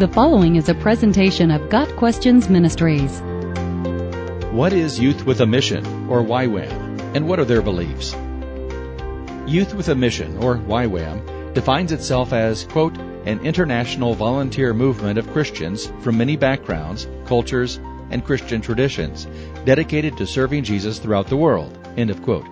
The following is a presentation of Got Questions Ministries. What is Youth with a Mission, or YWAM, and what are their beliefs? Youth with a Mission, or YWAM, defines itself as, quote, an international volunteer movement of Christians from many backgrounds, cultures, and Christian traditions, dedicated to serving Jesus throughout the world, end of quote.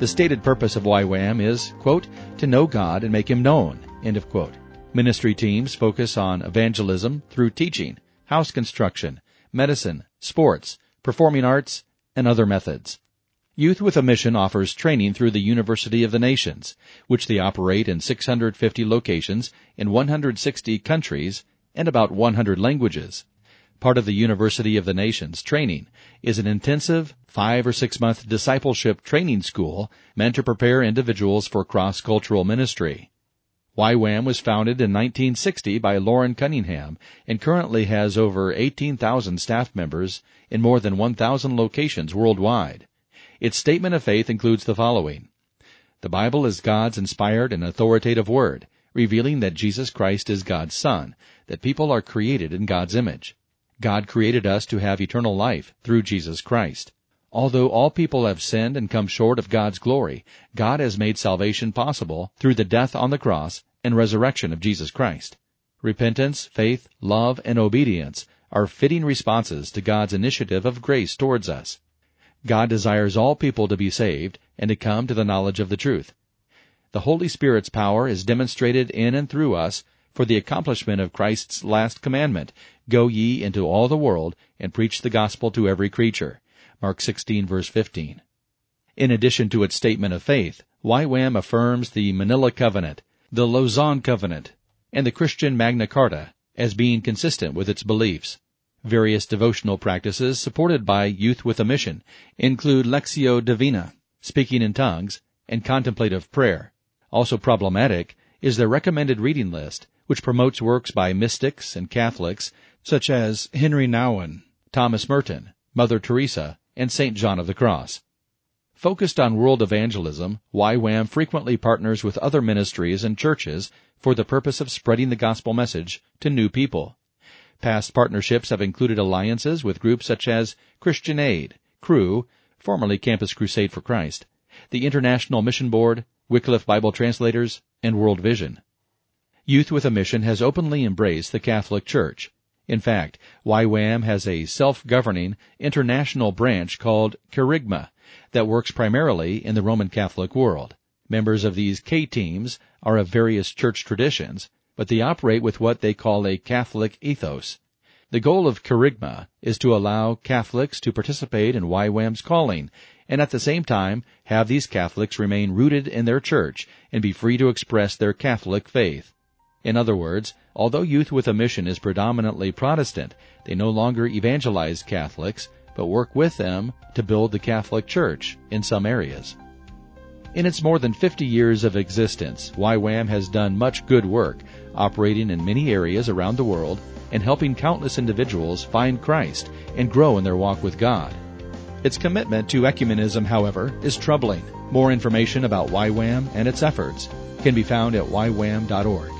The stated purpose of YWAM is, quote, to know God and make Him known, end of quote. Ministry teams focus on evangelism through teaching, house construction, medicine, sports, performing arts, and other methods. Youth with a Mission offers training through the University of the Nations, which they operate in 650 locations in 160 countries and about 100 languages. Part of the University of the Nations training is an intensive five or six month discipleship training school meant to prepare individuals for cross-cultural ministry. YWAM was founded in 1960 by Loren Cunningham and currently has over 18,000 staff members in more than 1,000 locations worldwide. Its statement of faith includes the following. The Bible is God's inspired and authoritative word, revealing that Jesus Christ is God's Son, that people are created in God's image. God created us to have eternal life through Jesus Christ. Although all people have sinned and come short of God's glory, God has made salvation possible through the death on the cross and resurrection of Jesus Christ. Repentance, faith, love, and obedience are fitting responses to God's initiative of grace towards us. God desires all people to be saved and to come to the knowledge of the truth. The Holy Spirit's power is demonstrated in and through us for the accomplishment of Christ's last commandment, Go ye into all the world and preach the gospel to every creature. Mark 16 verse 15. In addition to its statement of faith, YWAM affirms the Manila Covenant, the Lausanne Covenant, and the Christian Magna Carta as being consistent with its beliefs. Various devotional practices supported by Youth with a Mission include Lectio Divina, speaking in tongues, and contemplative prayer. Also problematic is the recommended reading list, which promotes works by mystics and Catholics such as Henri Nouwen, Thomas Merton, Mother Teresa, and St. John of the Cross. Focused on world evangelism, YWAM frequently partners with other ministries and churches for the purpose of spreading the gospel message to new people. Past partnerships have included alliances with groups such as Christian Aid, Cru, formerly Campus Crusade for Christ, the International Mission Board, Wycliffe Bible Translators, and World Vision. Youth with a Mission has openly embraced the Catholic Church. In fact, YWAM has a self-governing international branch called Kerygma that works primarily in the Roman Catholic world. Members of these K-teams are of various church traditions, but they operate with what they call a Catholic ethos. The goal of Kerygma is to allow Catholics to participate in YWAM's calling, and at the same time have these Catholics remain rooted in their church and be free to express their Catholic faith. In other words, although Youth with a Mission is predominantly Protestant, they no longer evangelize Catholics, but work with them to build the Catholic Church in some areas. In its more than 50 years of existence, YWAM has done much good work, operating in many areas around the world and helping countless individuals find Christ and grow in their walk with God. Its commitment to ecumenism, however, is troubling. More information about YWAM and its efforts can be found at ywam.org.